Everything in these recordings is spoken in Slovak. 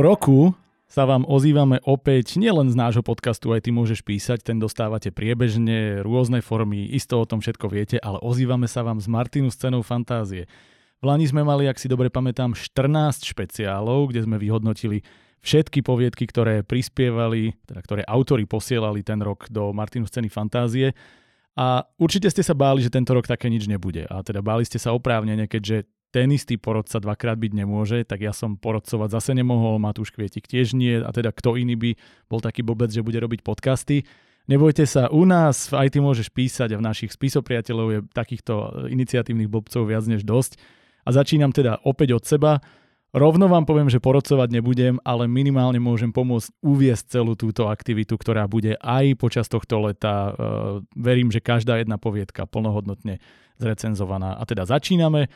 Roku sa vám ozývame opäť nielen z nášho podcastu, aj ty môžeš písať, ten dostávate priebežne, rôzne formy, isto o tom všetko viete, ale ozývame sa vám z Martinu scénou fantázie. V Lani sme mali, ak si dobre pamätám, 14 špeciálov, kde sme vyhodnotili všetky poviedky, ktoré prispievali, teda ktoré autory posielali ten rok do Martinu scény fantázie. A určite ste sa báli, že tento rok také nič nebude. A teda báli ste sa oprávnene, keďže ten istý porodca dvakrát byť nemôže, tak ja som porodcovať zase nemohol, Matúš Kvietik tiež nie, a teda kto iný by bol taký bobec, že bude robiť podcasty. Nebojte sa, u nás aj ty môžeš písať a v našich spisopriateľov je takýchto iniciatívnych blbcov viac než dosť. A začínam teda opäť od seba. Rovno vám poviem, že porodcovať nebudem, ale minimálne môžem pomôcť uviesť celú túto aktivitu, ktorá bude aj počas tohto leta. E, verím, že každá jedna poviedka plnohodnotne zrecenzovaná. A teda začíname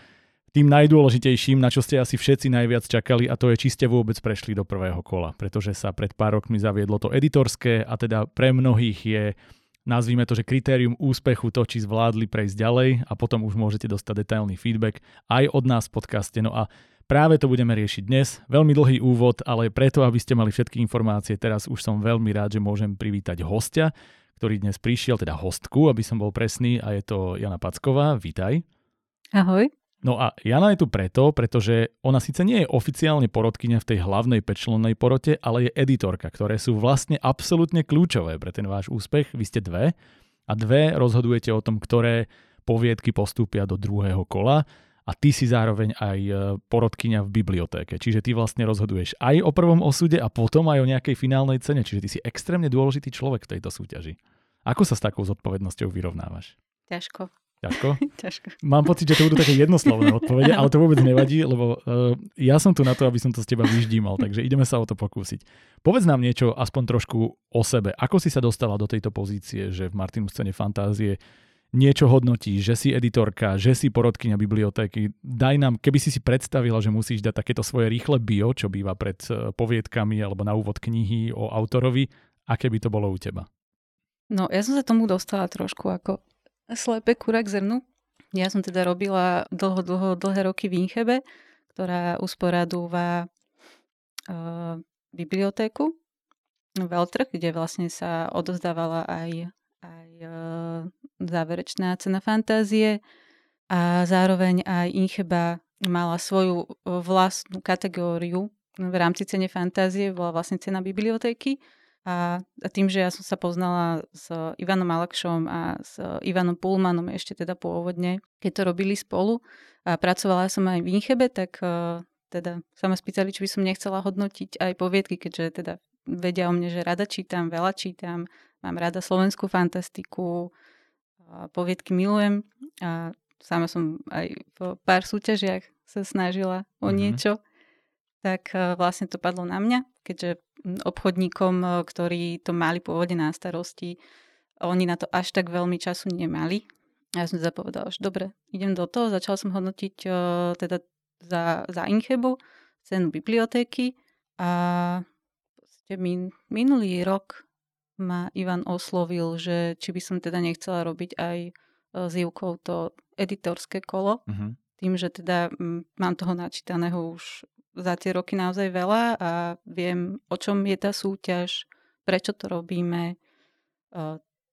tým najdôležitejším, na čo ste asi všetci najviac čakali a to je, či ste vôbec prešli do prvého kola, pretože sa pred pár rokmi zaviedlo to editorské a teda pre mnohých je nazvime to, že kritérium úspechu to, či zvládli prejsť ďalej a potom už môžete dostať detailný feedback aj od nás v podcaste. No a práve to budeme riešiť dnes. Veľmi dlhý úvod, ale preto, aby ste mali všetky informácie, teraz už som veľmi rád, že môžem privítať hostia, ktorý dnes prišiel, teda hostku, aby som bol presný a je to Jana Packová. Vítaj. Ahoj. No a Jana je tu preto, pretože ona síce nie je oficiálne porodkyňa v tej hlavnej pečlonnej porote, ale je editorka, ktoré sú vlastne absolútne kľúčové pre ten váš úspech. Vy ste dve a dve rozhodujete o tom, ktoré poviedky postúpia do druhého kola a ty si zároveň aj e, porodkyňa v bibliotéke. Čiže ty vlastne rozhoduješ aj o prvom osude a potom aj o nejakej finálnej cene. Čiže ty si extrémne dôležitý človek v tejto súťaži. Ako sa s takou zodpovednosťou vyrovnávaš? Ťažko. Ťažko? Ťažko. Mám pocit, že to budú také jednoslovné odpovede, ale to vôbec nevadí, lebo uh, ja som tu na to, aby som to z teba vyždímal, takže ideme sa o to pokúsiť. Povedz nám niečo, aspoň trošku o sebe. Ako si sa dostala do tejto pozície, že v Martinu scéne fantázie niečo hodnotí, že si editorka, že si porodkyňa bibliotéky. Daj nám, keby si si predstavila, že musíš dať takéto svoje rýchle bio, čo býva pred e, poviedkami alebo na úvod knihy o autorovi, aké by to bolo u teba? No, ja som sa tomu dostala trošku ako Slepé kura k zrnu. Ja som teda robila dlho, dlho, dlhé roky v Inchebe, ktorá usporadúva uh, bibliotéku Veltrh, kde vlastne sa odozdávala aj, aj uh, záverečná cena fantázie a zároveň aj Incheba mala svoju vlastnú kategóriu v rámci cene fantázie, bola vlastne cena bibliotéky a, a tým, že ja som sa poznala s Ivanom Alakšom a s Ivanom Pullmanom ešte teda pôvodne, keď to robili spolu a pracovala som aj v Inchebe, tak uh, teda sa ma spýtali, či by som nechcela hodnotiť aj poviedky, keďže teda vedia o mne, že rada čítam, veľa čítam, mám rada slovenskú fantastiku, uh, poviedky milujem a sama som aj v pár súťažiach sa snažila o mm-hmm. niečo, tak uh, vlastne to padlo na mňa, keďže obchodníkom, e, ktorí to mali pôvodne na starosti, oni na to až tak veľmi času nemali. A ja som teda povedala, že dobre, idem do toho. Začala som hodnotiť uh, teda za, za Inchebu cenu bibliotéky a min, minulý rok ma Ivan oslovil, že či by som teda nechcela robiť aj s Ivkou to editorské kolo. Uh-huh. Tým, že teda mám toho načítaného už za tie roky naozaj veľa a viem, o čom je tá súťaž, prečo to robíme,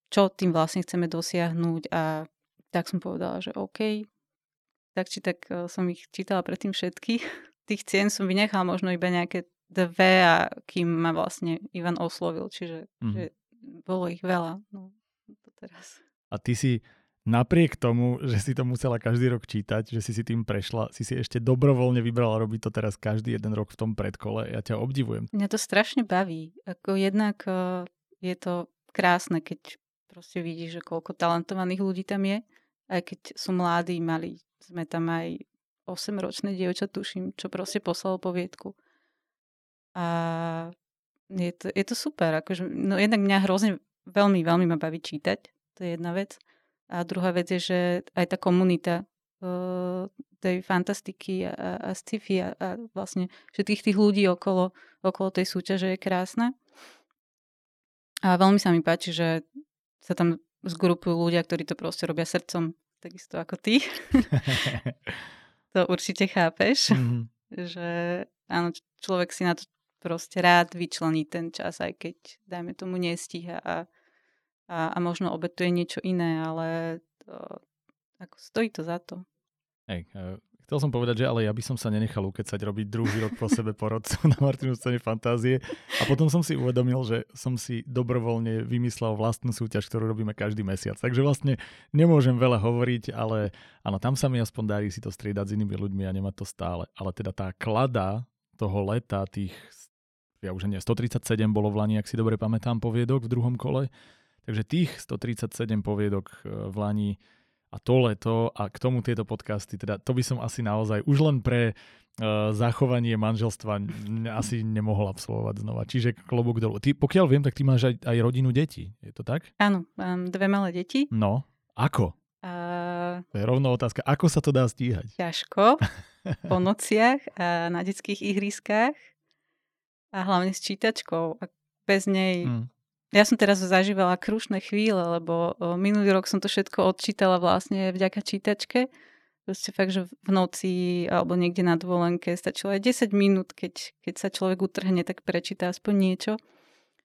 čo tým vlastne chceme dosiahnuť a tak som povedala, že OK. Tak či tak som ich čítala predtým všetky. Tých cien som vynechala možno iba nejaké dve a kým ma vlastne Ivan oslovil, čiže mm. že bolo ich veľa. No, to teraz. A ty si napriek tomu, že si to musela každý rok čítať, že si si tým prešla, si si ešte dobrovoľne vybrala robiť to teraz každý jeden rok v tom predkole. Ja ťa obdivujem. Mňa to strašne baví. Ako jednak uh, je to krásne, keď proste vidíš, že koľko talentovaných ľudí tam je. Aj keď sú mladí, mali sme tam aj 8-ročné dievča, tuším, čo proste poslalo poviedku. A je to, je to super. Akože, no jednak mňa hrozne veľmi, veľmi ma baví čítať. To je jedna vec. A druhá vec je, že aj tá komunita uh, tej fantastiky a, a sci-fi a, a vlastne všetkých tých ľudí okolo, okolo tej súťaže je krásna. A veľmi sa mi páči, že sa tam zgrupujú ľudia, ktorí to proste robia srdcom, takisto ako ty. to určite chápeš, mm-hmm. že áno, človek si na to proste rád vyčlení ten čas, aj keď, dajme tomu, nestíha a, a, a možno obetuje niečo iné, ale to, ako stojí to za to. Hej, e, Chcel som povedať, že ale ja by som sa nenechal ukecať robiť druhý rok po sebe porodcu na Martinu scéne fantázie a potom som si uvedomil, že som si dobrovoľne vymyslel vlastnú súťaž, ktorú robíme každý mesiac. Takže vlastne nemôžem veľa hovoriť, ale áno, tam sa mi aspoň darí si to striedať s inými ľuďmi a nemá to stále. Ale teda tá klada toho leta, tých, ja už nie, 137 bolo v Lani, ak si dobre pamätám, poviedok v druhom kole. Takže tých 137 poviedok e, v Lani a to leto a k tomu tieto podcasty, teda to by som asi naozaj už len pre uh, zachovanie manželstva asi nemohol absolvovať znova. Čiže klobúk dolu. Ty, pokiaľ viem, tak ty máš aj, aj rodinu detí. Je to tak? Áno, mám dve malé deti. No, ako? Uh, to je rovno otázka. Ako sa to dá stíhať? Ťažko. po nociach a na detských ihriskách a hlavne s čítačkou. A bez nej hmm. Ja som teraz zažívala krušné chvíle, lebo minulý rok som to všetko odčítala vlastne vďaka čítačke. Proste fakt, že v noci alebo niekde na dôlenke stačilo aj 10 minút, keď, keď sa človek utrhne, tak prečíta aspoň niečo.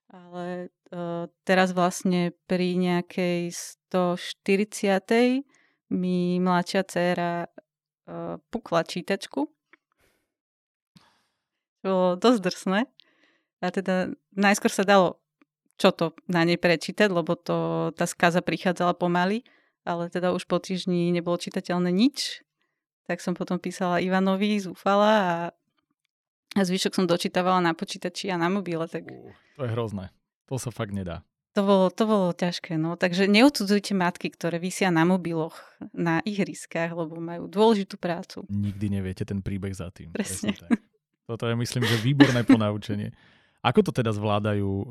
Ale uh, teraz vlastne pri nejakej 140. mi mladšia dcéra uh, pukla čítačku. Bolo dosť drsné. A teda najskôr sa dalo čo to na nej prečítať, lebo to, tá skaza prichádzala pomaly, ale teda už po týždni nebolo čitateľné nič. Tak som potom písala Ivanovi, zúfala a, a zvyšok som dočítavala na počítači a na mobile. Tak... Uh, to je hrozné. To sa fakt nedá. To bolo, to bolo ťažké, no. Takže neodsudzujte matky, ktoré vysia na mobiloch, na ihriskách, lebo majú dôležitú prácu. Nikdy neviete ten príbeh za tým. Presne. Presne tak. Toto je, myslím, že výborné ponaučenie. Ako to teda zvládajú e,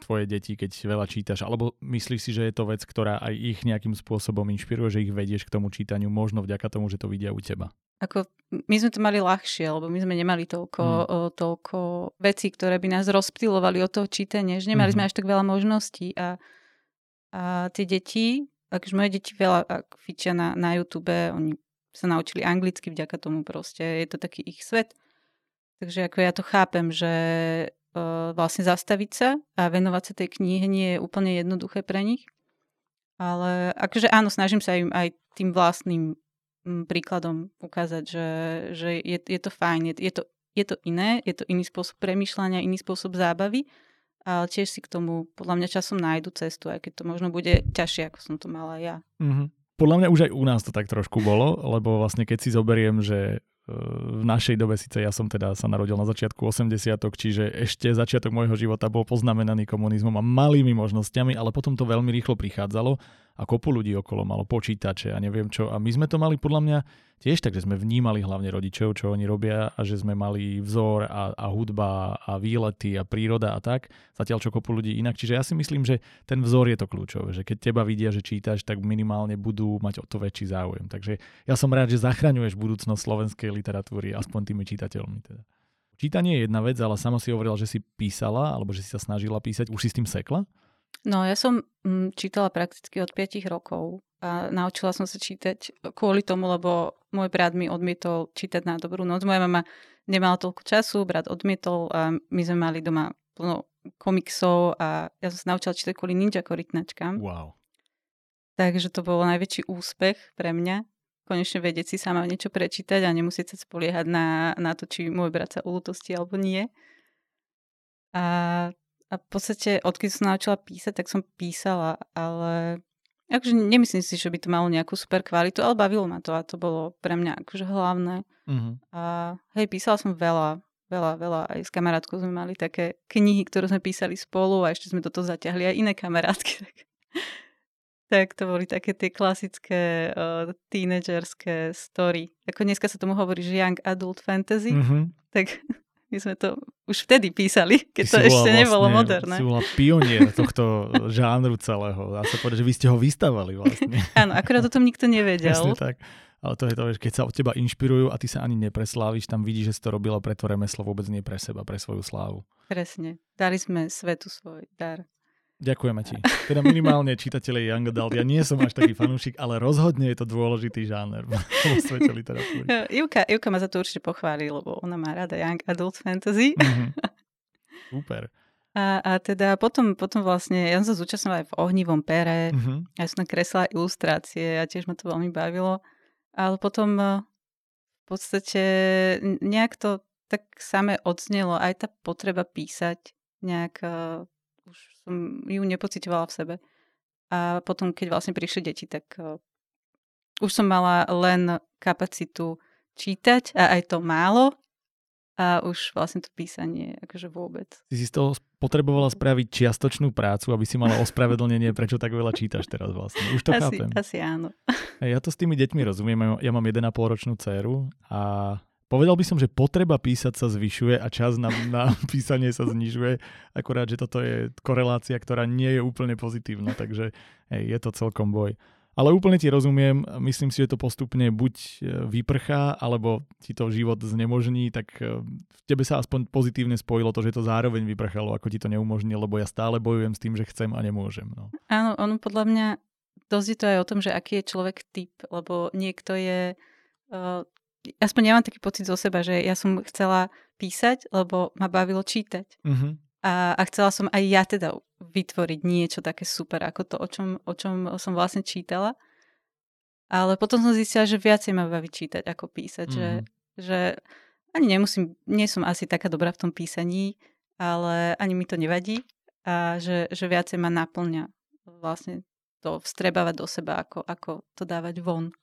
tvoje deti, keď veľa čítaš? Alebo myslíš si, že je to vec, ktorá aj ich nejakým spôsobom inšpiruje, že ich vedieš k tomu čítaniu, možno vďaka tomu, že to vidia u teba? Ako, my sme to mali ľahšie, lebo my sme nemali toľko, hmm. o, toľko vecí, ktoré by nás rozptýlovali od toho čítania, že nemali hmm. sme až tak veľa možností a, a tie deti, akože moje deti veľa ak fičia na, na YouTube, oni sa naučili anglicky vďaka tomu proste, je to taký ich svet. Takže ako ja to chápem, že vlastne zastaviť sa a venovať sa tej knihe nie je úplne jednoduché pre nich. Ale akože áno, snažím sa im aj tým vlastným príkladom ukázať, že, že je, je to fajn, je, je, to, je to iné, je to iný spôsob premyšľania, iný spôsob zábavy, ale tiež si k tomu podľa mňa časom nájdu cestu, aj keď to možno bude ťažšie, ako som to mala ja. Mm-hmm. Podľa mňa už aj u nás to tak trošku bolo, lebo vlastne keď si zoberiem, že v našej dobe, síce ja som teda sa narodil na začiatku 80 čiže ešte začiatok môjho života bol poznamenaný komunizmom a malými možnosťami, ale potom to veľmi rýchlo prichádzalo a kopu ľudí okolo malo počítače a neviem čo. A my sme to mali podľa mňa tiež tak, že sme vnímali hlavne rodičov, čo oni robia a že sme mali vzor a, a hudba a výlety a príroda a tak, zatiaľ čo kopu ľudí inak. Čiže ja si myslím, že ten vzor je to kľúčové, že keď teba vidia, že čítaš, tak minimálne budú mať o to väčší záujem. Takže ja som rád, že zachraňuješ budúcnosť slovenskej literatúry, aspoň tými čitateľmi teda. Čítanie je jedna vec, ale sama si hovorila, že si písala, alebo že si sa snažila písať. Už si s tým sekla? No, ja som mm, čítala prakticky od 5 rokov a naučila som sa čítať kvôli tomu, lebo môj brat mi odmietol čítať na dobrú noc. Moja mama nemala toľko času, brat odmietol a my sme mali doma plno komiksov a ja som sa naučila čítať kvôli ninja korytnačkám. Wow. Takže to bol najväčší úspech pre mňa. Konečne vedieť si sama niečo prečítať a nemusieť sa spoliehať na, na to, či môj brat sa ulútosti alebo nie. A, a v podstate, odkedy som naučila písať, tak som písala, ale Akože nemyslím si, že by to malo nejakú super kvalitu, ale bavilo ma to a to bolo pre mňa akože hlavné. Uh-huh. A hej, písala som veľa, veľa, veľa. Aj s kamarátkou sme mali také knihy, ktoré sme písali spolu a ešte sme do toho zaťahli aj iné kamarátky. Tak, to boli také tie klasické uh, tínedžerské story. Ako dneska sa tomu hovorí, že young adult fantasy. Uh-huh. Tak my sme to už vtedy písali, keď to ešte vlastne, nebolo moderné. Si bola pionier tohto žánru celého. Dá sa povedať, že vy ste ho vystavali vlastne. Áno, akorát o tom nikto nevedel. Presne tak. Ale to je to, že keď sa od teba inšpirujú a ty sa ani nepresláviš, tam vidíš, že si to robila pre to remeslo, vôbec nie pre seba, pre svoju slávu. Presne. Dali sme svetu svoj dar. Ďakujeme ti. Teda minimálne čitatelia Young Adult. Ja nie som až taký fanúšik, ale rozhodne je to dôležitý žáner vo svete literatúry. Ivka, Ivka ma za to určite pochváli, lebo ona má rada Young Adult Fantasy. Mm-hmm. Super. A, a teda potom, potom vlastne, ja som sa zúčastnila aj v ohnivom pere, Uh-huh. ja som tam kreslila ilustrácie a tiež ma to veľmi bavilo. Ale potom eh, v podstate nejak to tak samé odznelo, aj tá potreba písať nejak, uh, už som ju nepocitovala v sebe. A potom, keď vlastne prišli deti, tak uh, už som mala len kapacitu čítať a aj to málo a už vlastne to písanie akože vôbec. Ty si z toho potrebovala spraviť čiastočnú prácu, aby si mala ospravedlnenie, prečo tak veľa čítaš teraz vlastne. Už to asi, chápem. asi áno. Ja to s tými deťmi rozumiem. Ja mám 1,5 ročnú dceru a povedal by som, že potreba písať sa zvyšuje a čas na, na písanie sa znižuje. Akorát, že toto je korelácia, ktorá nie je úplne pozitívna, takže hej, je to celkom boj. Ale úplne ti rozumiem, myslím si, že to postupne buď e, vyprchá, alebo ti to život znemožní, tak e, v tebe sa aspoň pozitívne spojilo to, že to zároveň vyprchalo, ako ti to neumožní, lebo ja stále bojujem s tým, že chcem a nemôžem. No. Áno, ono podľa mňa dosť je to aj o tom, že aký je človek typ, lebo niekto je... Uh, aspoň ja mám taký pocit zo seba, že ja som chcela písať, lebo ma bavilo čítať. Uh-huh. A, a chcela som aj ja teda vytvoriť niečo také super, ako to, o čom, o čom som vlastne čítala. Ale potom som zistila, že viacej ma baví čítať, ako písať. Mm-hmm. Že, že ani nemusím, nie som asi taká dobrá v tom písaní, ale ani mi to nevadí. A že, že viacej ma naplňa vlastne to vstrebávať do seba, ako, ako to dávať von.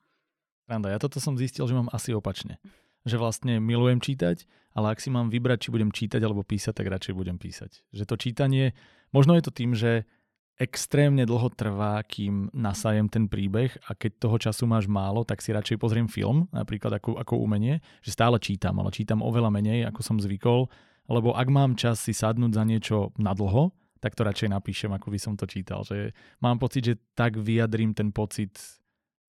Randa, ja toto som zistil, že mám asi opačne. Že vlastne milujem čítať, ale ak si mám vybrať, či budem čítať alebo písať, tak radšej budem písať. Že to čítanie, možno je to tým, že extrémne dlho trvá, kým nasajem ten príbeh a keď toho času máš málo, tak si radšej pozriem film, napríklad ako, ako umenie, že stále čítam, ale čítam oveľa menej, ako som zvykol, lebo ak mám čas si sadnúť za niečo na dlho, tak to radšej napíšem, ako by som to čítal. Že mám pocit, že tak vyjadrím ten pocit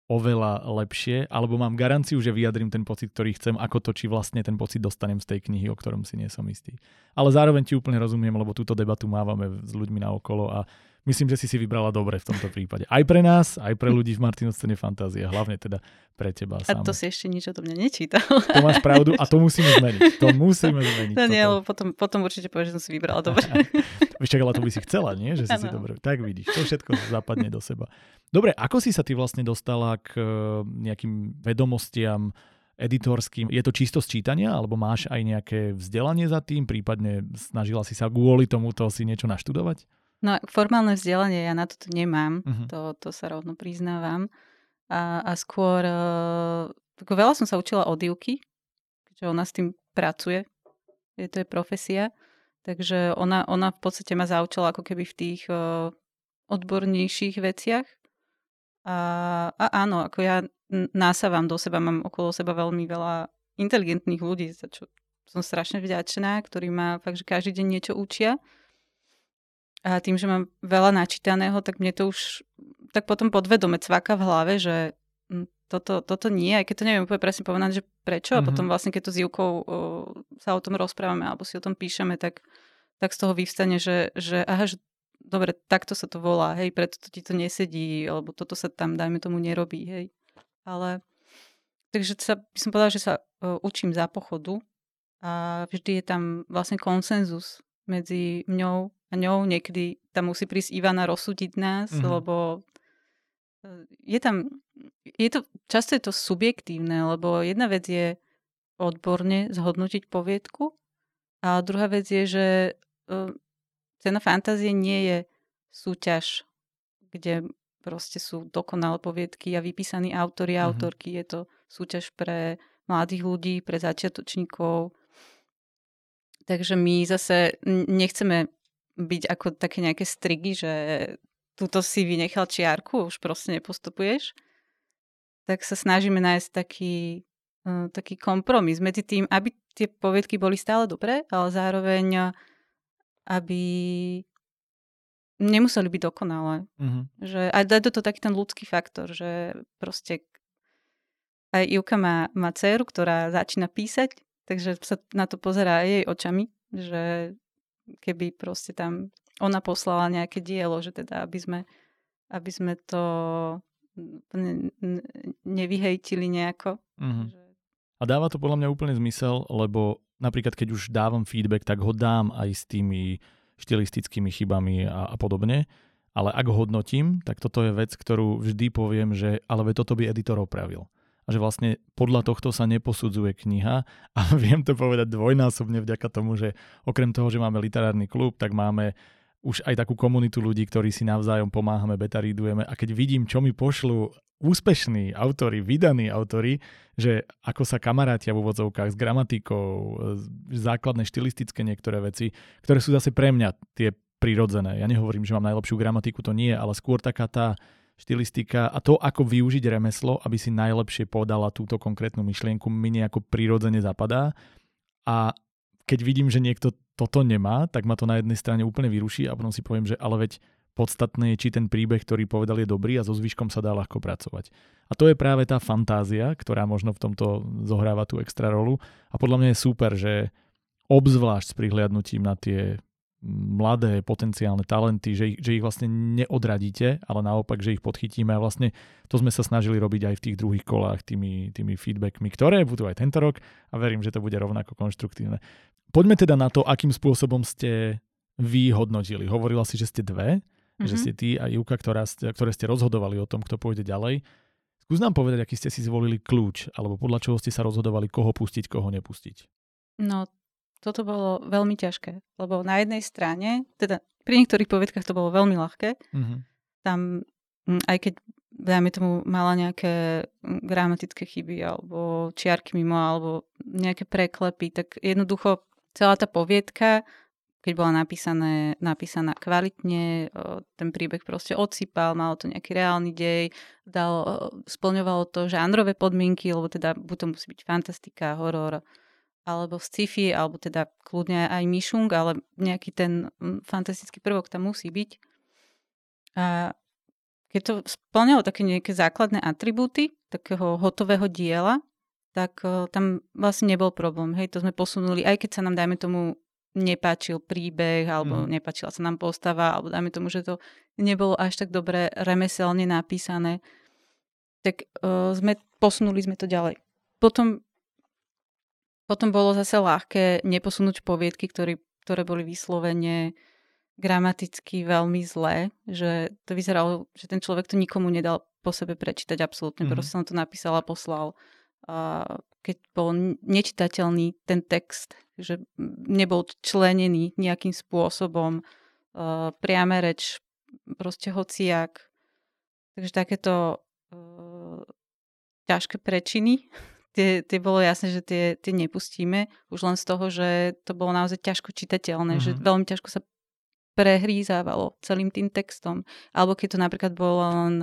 oveľa lepšie, alebo mám garanciu, že vyjadrím ten pocit, ktorý chcem, ako to, či vlastne ten pocit dostanem z tej knihy, o ktorom si nie som istý. Ale zároveň ti úplne rozumiem, lebo túto debatu mávame s ľuďmi na okolo a myslím, že si si vybrala dobre v tomto prípade. Aj pre nás, aj pre ľudí v Martinu scéne fantázie, hlavne teda pre teba A to si ešte nič o tom nečítal. To máš pravdu a to musíme zmeniť. To musíme zmeniť. No nie, lebo potom, potom určite povieš, že som si vybrala dobre. Víš, ale to by si chcela, nie? Že si ano. si dobre. Tak vidíš, to všetko zapadne do seba. Dobre, ako si sa ty vlastne dostala k nejakým vedomostiam editorským? Je to čisto sčítania, alebo máš aj nejaké vzdelanie za tým? Prípadne snažila si sa kvôli tomuto si niečo naštudovať? No, formálne vzdelanie ja na toto nemám, uh-huh. to, to sa rovno priznávam. A, a skôr, uh, veľa som sa učila od Ivky, keďže ona s tým pracuje, je to je profesia. Takže ona, ona v podstate ma zaučila ako keby v tých uh, odbornejších veciach. A, a áno, ako ja násavam do seba, mám okolo seba veľmi veľa inteligentných ľudí, za čo som strašne vďačná, ktorí ma fakt, že každý deň niečo učia. A tým, že mám veľa načítaného, tak mne to už tak potom podvedome cvaka v hlave, že toto, toto nie, aj keď to neviem úplne presne povedať, že prečo. Mm-hmm. A potom vlastne, keď to s Júkou o, sa o tom rozprávame alebo si o tom píšeme, tak, tak z toho vyvstane, že, že aha, že dobre, takto sa to volá, hej, preto to ti to nesedí, alebo toto sa tam, dajme tomu, nerobí, hej. Ale, takže sa, by som povedala, že sa uh, učím za pochodu a vždy je tam vlastne konsenzus medzi mňou a ňou. Niekedy tam musí prísť Ivana rozsúdiť nás, mm-hmm. lebo je tam, je to, často je to subjektívne, lebo jedna vec je odborne zhodnotiť poviedku a druhá vec je, že uh, cena fantázie nie je súťaž, kde proste sú dokonalé poviedky a vypísaní autori a mm-hmm. autorky. Je to súťaž pre mladých ľudí, pre začiatočníkov. Takže my zase nechceme byť ako také nejaké strigy, že túto si vynechal čiarku, už proste nepostupuješ, tak sa snažíme nájsť taký, uh, taký kompromis medzi tým, aby tie poviedky boli stále dobré, ale zároveň aby nemuseli byť dokonalé. Mm-hmm. Že, a dať do toho taký ten ľudský faktor, že proste aj Ivka má, má dceru, ktorá začína písať, takže sa na to pozerá jej očami, že keby proste tam ona poslala nejaké dielo, že teda aby sme, aby sme to nevyhejtili nejako. Mm-hmm. A dáva to podľa mňa úplne zmysel, lebo napríklad keď už dávam feedback, tak ho dám aj s tými štilistickými chybami a, a podobne. Ale ak hodnotím, tak toto je vec, ktorú vždy poviem, že ale toto by editor opravil. A že vlastne podľa tohto sa neposudzuje kniha a viem to povedať dvojnásobne vďaka tomu, že okrem toho, že máme literárny klub, tak máme už aj takú komunitu ľudí, ktorí si navzájom pomáhame, beta readujeme a keď vidím, čo mi pošlu úspešní autory, vydaní autory, že ako sa kamarátia v úvodzovkách s gramatikou, základné štilistické niektoré veci, ktoré sú zase pre mňa tie prirodzené. Ja nehovorím, že mám najlepšiu gramatiku, to nie, ale skôr taká tá štilistika a to, ako využiť remeslo, aby si najlepšie podala túto konkrétnu myšlienku, mi nejako prirodzene zapadá. A keď vidím, že niekto toto nemá, tak ma to na jednej strane úplne vyruší a potom si poviem, že ale veď Podstatné je, či ten príbeh, ktorý povedal, je dobrý a so zvyškom sa dá ľahko pracovať. A to je práve tá fantázia, ktorá možno v tomto zohráva tú extra rolu. A podľa mňa je super, že obzvlášť s prihliadnutím na tie mladé potenciálne talenty, že ich, že ich vlastne neodradíte, ale naopak, že ich podchytíme a vlastne to sme sa snažili robiť aj v tých druhých kolách tými, tými feedbackmi, ktoré budú aj tento rok a verím, že to bude rovnako konštruktívne. Poďme teda na to, akým spôsobom ste vy hodnotili. Hovorila si, že ste dve, mm-hmm. že mhm. ste ty a Juka, ktorá ktoré ste rozhodovali o tom, kto pôjde ďalej. Skús nám povedať, aký ste si zvolili kľúč, alebo podľa čoho ste sa rozhodovali, koho pustiť, koho nepustiť. No, toto bolo veľmi ťažké, lebo na jednej strane, teda pri niektorých povedkách to bolo veľmi ľahké, mm-hmm. tam mm, aj keď dajme tomu mala nejaké mm, gramatické chyby alebo čiarky mimo alebo nejaké preklepy, tak jednoducho celá tá poviedka keď bola napísané, napísaná kvalitne, ten príbeh proste odsypal, malo to nejaký reálny dej, dal, splňovalo to žánrové podmienky, lebo teda buď to musí byť fantastika, horor, alebo sci-fi, alebo teda kľudne aj myšung, ale nejaký ten fantastický prvok tam musí byť. A keď to splňalo také nejaké základné atribúty takého hotového diela, tak tam vlastne nebol problém. Hej, to sme posunuli, aj keď sa nám, dajme tomu, nepáčil príbeh, alebo mm. nepáčila sa nám postava, alebo dajme tomu, že to nebolo až tak dobre remeselne napísané, tak uh, sme, posunuli sme to ďalej. Potom, potom bolo zase ľahké neposunúť poviedky, ktorý, ktoré boli vyslovene gramaticky veľmi zlé, že to vyzeralo, že ten človek to nikomu nedal po sebe prečítať absolútne. Mm. Proste som to napísal a poslal. A keď bol nečitateľný ten text, že nebol členený nejakým spôsobom, uh, priame reč, proste hociak. Takže takéto uh, ťažké prečiny, tie, tie bolo jasné, že tie, tie nepustíme, už len z toho, že to bolo naozaj ťažko čitateľné, mm-hmm. že veľmi ťažko sa prehrízávalo celým tým textom. Alebo keď to napríklad bolo len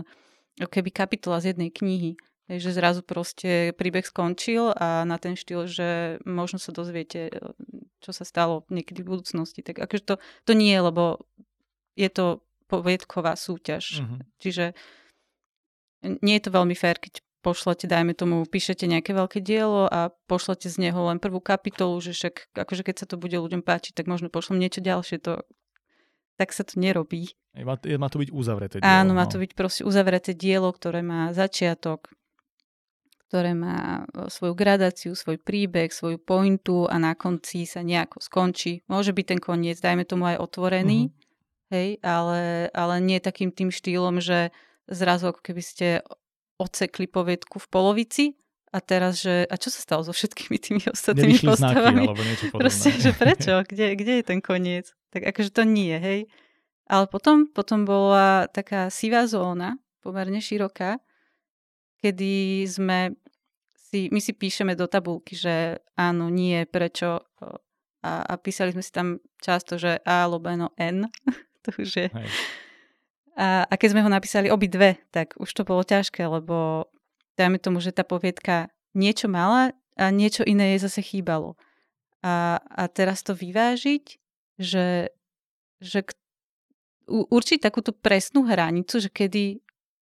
keby kapitola z jednej knihy, že zrazu proste príbeh skončil a na ten štýl, že možno sa dozviete, e, čo sa stalo niekedy v budúcnosti. Tak akože to, to nie, lebo je to poviedková súťaž. Mm-hmm. Čiže nie je to veľmi fér, keď pošlete, dajme tomu, píšete nejaké veľké dielo a pošlete z neho len prvú kapitolu, že však akože keď sa to bude ľuďom páčiť, tak možno pošlem niečo ďalšie. To, tak sa to nerobí. Má, má to byť uzavreté dielo. Áno, má no. to byť proste uzavreté dielo, ktoré má začiatok, ktoré má e, svoju gradáciu, svoj príbeh, svoju pointu a na konci sa nejako skončí. Môže byť ten koniec, dajme tomu aj otvorený, mm-hmm. hej, ale, ale nie takým tým štýlom, že zrazu ako keby ste odsekli poviedku v polovici a teraz, že a čo sa stalo so všetkými tými ostatnými Nevyšli postavami? Znaky, alebo niečo podobné. Proste, že prečo? Kde, kde je ten koniec? Tak akože to nie, hej. Ale potom, potom bola taká sivá zóna, pomerne široká, kedy sme si, my si píšeme do tabulky, že áno, nie, prečo a, a písali sme si tam často, že A lobeno N. to už je. A, a keď sme ho napísali obidve, tak už to bolo ťažké, lebo dajme tomu, že tá poviedka niečo mala a niečo iné jej zase chýbalo. A, a teraz to vyvážiť, že, že k, u, určiť takúto presnú hranicu, že kedy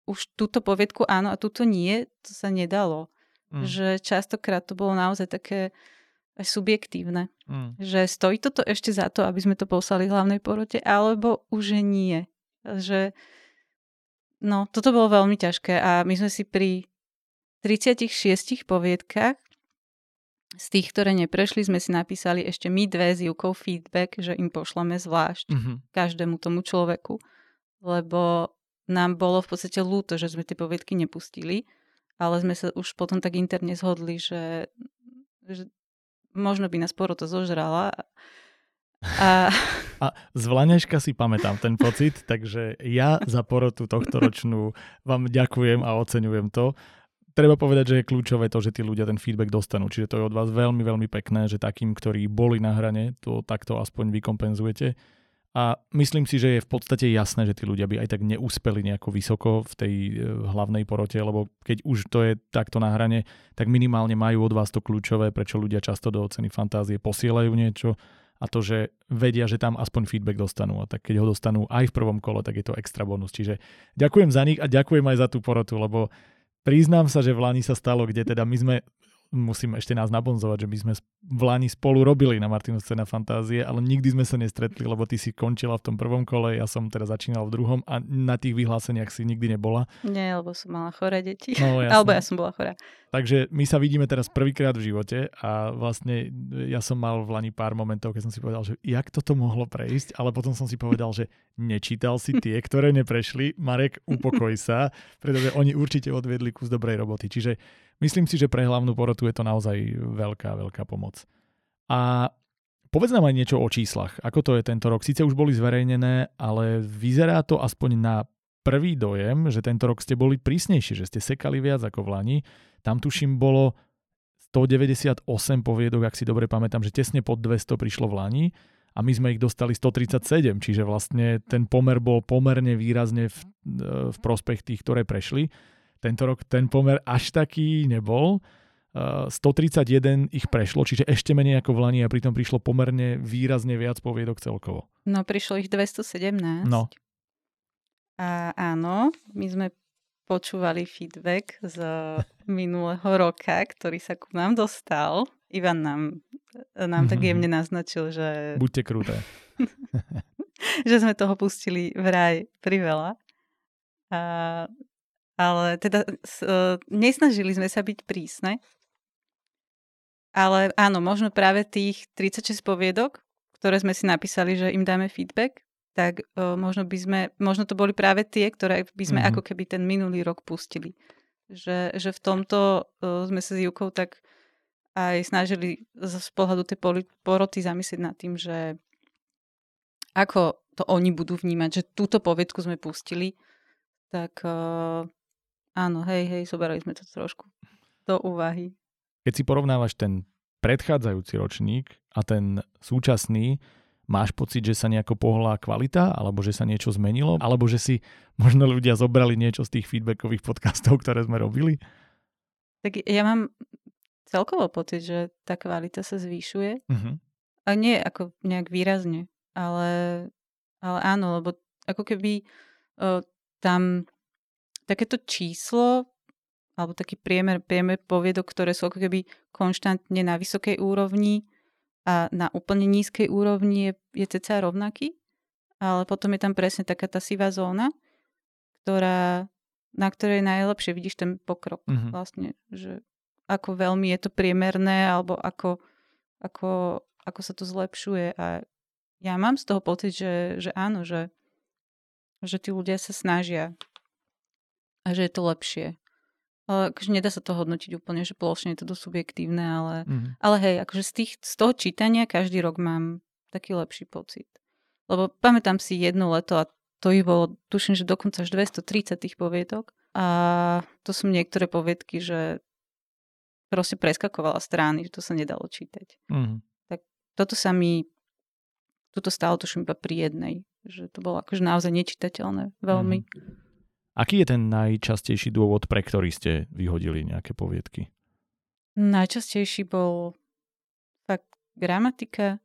už túto poviedku áno a túto nie, to sa nedalo. Mm. Že častokrát to bolo naozaj také aj subjektívne. Mm. Že stojí toto ešte za to, aby sme to poslali hlavnej porote, alebo už nie. Že no, toto bolo veľmi ťažké a my sme si pri 36 poviedkach z tých, ktoré neprešli, sme si napísali ešte my dve s Jukou feedback, že im pošleme zvlášť Mhm. každému tomu človeku, lebo nám bolo v podstate ľúto, že sme tie poviedky nepustili, ale sme sa už potom tak interne zhodli, že, že možno by nás porota zožrala. A A z Vlaneška si pamätám ten pocit, takže ja za porotu tohto ročnú vám ďakujem a oceňujem to. Treba povedať, že je kľúčové to, že tí ľudia ten feedback dostanú. Čiže to je od vás veľmi, veľmi pekné, že takým, ktorí boli na hrane, to takto aspoň vykompenzujete. A myslím si, že je v podstate jasné, že tí ľudia by aj tak neúspeli nejako vysoko v tej e, hlavnej porote, lebo keď už to je takto na hrane, tak minimálne majú od vás to kľúčové, prečo ľudia často do ceny fantázie posielajú niečo a to, že vedia, že tam aspoň feedback dostanú. A tak keď ho dostanú aj v prvom kole, tak je to extra bonus. Čiže ďakujem za nich a ďakujem aj za tú porotu, lebo priznám sa, že v Lani sa stalo, kde teda my sme musím ešte nás nabonzovať, že my sme v Lani spolu robili na Martinu Scéna Fantázie, ale nikdy sme sa nestretli, lebo ty si končila v tom prvom kole, ja som teda začínal v druhom a na tých vyhláseniach si nikdy nebola. nie, lebo som mala choré deti. No, jasné. Alebo ja som bola chorá. Takže my sa vidíme teraz prvýkrát v živote a vlastne ja som mal v Lani pár momentov, keď som si povedal, že jak toto mohlo prejsť, ale potom som si povedal, že nečítal si tie, ktoré neprešli. Marek, upokoj sa, pretože oni určite odviedli kus dobrej roboty. Čiže myslím si, že pre hlavnú porotu je to naozaj veľká, veľká pomoc. A povedz nám aj niečo o číslach. Ako to je tento rok? Síce už boli zverejnené, ale vyzerá to aspoň na prvý dojem, že tento rok ste boli prísnejší, že ste sekali viac ako v Lani. Tam tuším bolo 198 poviedok, ak si dobre pamätám, že tesne pod 200 prišlo v Lani a my sme ich dostali 137, čiže vlastne ten pomer bol pomerne výrazne v, v prospech tých, ktoré prešli. Tento rok ten pomer až taký nebol. Uh, 131 ich prešlo, čiže ešte menej ako v Lani a pritom prišlo pomerne výrazne viac poviedok celkovo. No, prišlo ich 217. No. A áno, my sme počúvali feedback z minulého roka, ktorý sa ku nám dostal. Ivan nám, nám tak jemne naznačil, že, Buďte kruté. že sme toho pustili vraj priveľa. A, ale teda s, e, nesnažili sme sa byť prísne. Ale áno, možno práve tých 36 poviedok, ktoré sme si napísali, že im dáme feedback, tak uh, možno by sme, možno to boli práve tie, ktoré by sme Mhm. ako keby ten minulý rok pustili. Že, že v tomto uh, sme sa s Jukou tak aj snažili z z pohľadu tej poroty zamyslieť nad tým, že ako to oni budú vnímať, že túto poviedku sme pustili, tak uh, áno, hej, hej, zoberali sme to trošku do úvahy. Keď si porovnávaš ten predchádzajúci ročník a ten súčasný, máš pocit, že sa nejako pohla kvalita, alebo že sa niečo zmenilo, alebo že si možno ľudia zobrali niečo z tých feedbackových podcastov, ktoré sme robili? Tak ja mám celkovo pocit, že tá kvalita sa zvyšuje. Uh-huh. A nie ako nejak výrazne, ale, ale áno, lebo ako keby uh, tam takéto číslo alebo taký priemer, priemer poviedok, ktoré sú ako keby konštantne na vysokej úrovni a na úplne nízkej úrovni je, je ceca rovnaký, ale potom je tam presne taká tá sivá zóna, ktorá, na ktorej najlepšie vidíš ten pokrok Mhm. vlastne, že ako veľmi je to priemerné alebo ako, ako, ako sa to zlepšuje a ja mám z toho pocit, že, že áno, že, že tí ľudia sa snažia a že je to lepšie. Ale akože nedá sa to hodnotiť úplne, že plošne je to dosť subjektívne, ale, Uh-huh. ale hej, akože z, tých, z toho čítania každý rok mám taký lepší pocit. Lebo pamätám si jedno leto a to ich bolo, tuším, že dokonca až 230 tých poviedok. A to sú niektoré poviedky, že proste preskakovala strany, že to sa nedalo čítať. Uh-huh. Toto sa mi, toto stalo tuším iba pri jednej. Že to bolo akože naozaj nečitateľné. Veľmi. Aký je ten najčastejší dôvod, pre ktorý ste vyhodili nejaké poviedky? Najčastejší bol fakt gramatika,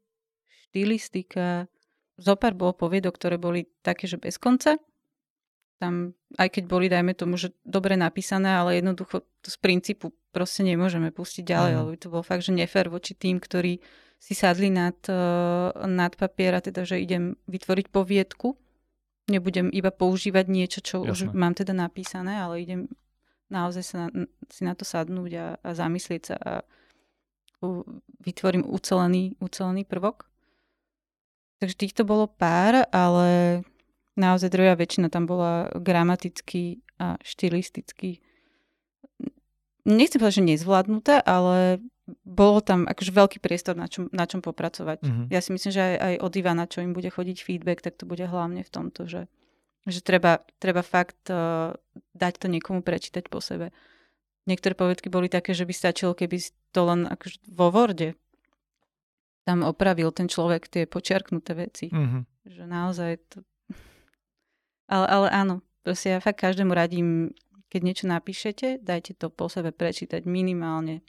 štilistika. Zopár bolo poviedok, ktoré boli také, že bez konca. Tam, aj keď boli, dajme tomu, že dobre napísané, ale jednoducho to z princípu proste nemôžeme pustiť ďalej, lebo by to bolo fakt, že nefér voči tým, ktorí si sadli nad, uh, nad papiera, teda, že idem vytvoriť poviedku. Nebudem iba používať niečo, čo už Jasné. mám teda napísané, ale idem naozaj sa na, si na to sadnúť a, a zamyslieť sa a vytvorím ucelený, ucelený prvok. Takže týchto bolo pár, ale naozaj druhá väčšina tam bola gramaticky a štilisticky nechcem povedať, že nezvládnuté, ale bolo tam akože veľký priestor na čom, na čom popracovať. Mm-hmm. Ja si myslím, že aj, aj od Ivana, čo im bude chodiť feedback, tak to bude hlavne v tomto, že, že treba, treba fakt uh, dať to niekomu prečítať po sebe. Niektoré povedky boli také, že by stačilo, keby to len akože vo Worde tam opravil ten človek tie počiarknuté veci. Mm-hmm. Že naozaj to... Ale, ale áno, proste ja fakt každému radím, keď niečo napíšete, dajte to po sebe prečítať minimálne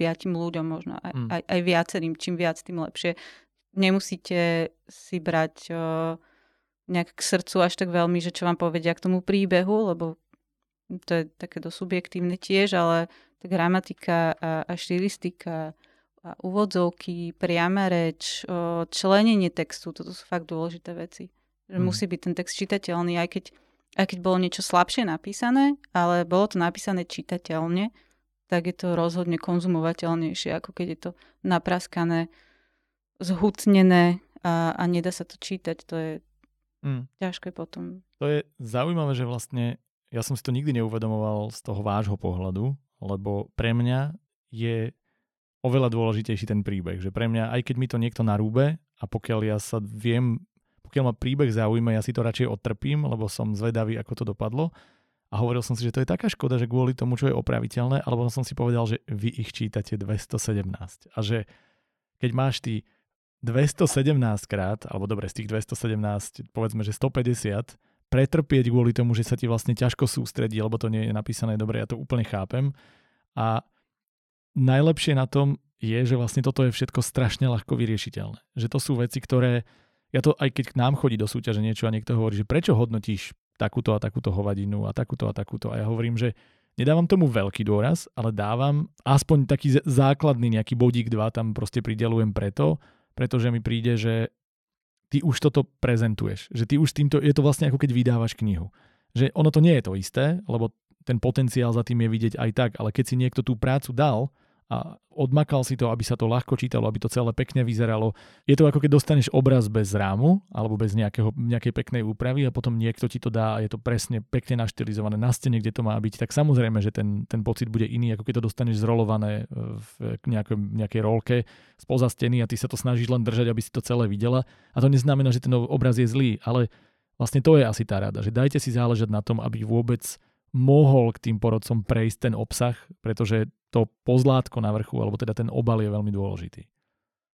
piatim ľuďom, možno aj, mm. aj, aj viacerým, čím viac, tým lepšie. Nemusíte si brať uh, nejak k srdcu až tak veľmi, že čo vám povedia k tomu príbehu, lebo to je také dosť subjektívne tiež, ale tá gramatika a, a štilistika a úvodzovky, priama reč, členenie textu, toto sú fakt dôležité veci. Že mm. musí byť ten text čitateľný, aj keď, aj keď bolo niečo slabšie napísané, ale bolo to napísané čitateľne, tak je to rozhodne konzumovateľnejšie, ako keď je to napraskané, zhutnené a, a nedá sa to čítať. To je mm. ťažké potom. To je zaujímavé, že vlastne ja som si to nikdy neuvedomoval z toho vášho pohľadu, lebo pre mňa je oveľa dôležitejší ten príbeh. Že pre mňa, aj keď mi to niekto narúbe a pokiaľ ja sa viem, pokiaľ ma príbeh zaujíma, ja si to radšej odtrpím, lebo som zvedavý, ako to dopadlo. A hovoril som si, že to je taká škoda, že kvôli tomu, čo je opraviteľné, alebo som si povedal, že vy ich čítate 217. A že keď máš ty 217 krát, alebo dobre, z tých 217, povedzme, že 150, pretrpieť kvôli tomu, že sa ti vlastne ťažko sústredí, lebo to nie je napísané dobre, ja to úplne chápem. A najlepšie na tom je, že vlastne toto je všetko strašne ľahko vyriešiteľné. Že to sú veci, ktoré, ja to aj keď k nám chodí do súťaže niečo a niekto hovorí, že prečo hodnotíš takúto a takúto hovadinu a takúto a takúto. A ja hovorím, že nedávam tomu veľký dôraz, ale dávam aspoň taký základný nejaký bodík 2 tam proste pridelujem preto, pretože mi príde, že ty už toto prezentuješ. Že ty už týmto, je to vlastne ako keď vydávaš knihu. Že ono to nie je to isté, lebo ten potenciál za tým je vidieť aj tak, ale keď si niekto tú prácu dal a odmakal si to, aby sa to ľahko čítalo, aby to celé pekne vyzeralo. Je to ako keď dostaneš obraz bez rámu alebo bez nejakého, nejakej peknej úpravy a potom niekto ti to dá a je to presne pekne naštilizované na stene, kde to má byť, tak samozrejme, že ten, ten pocit bude iný, ako keď to dostaneš zrolované e, v nejakej, nejakej rolke spoza steny a ty sa to snažíš len držať, aby si to celé videla. A to neznamená, že ten obraz je zlý, ale vlastne to je asi tá rada, že dajte si záležať na tom, aby vôbec mohol k tým porodcom prejsť ten obsah, pretože to pozlátko na vrchu, alebo teda ten obal je veľmi dôležitý.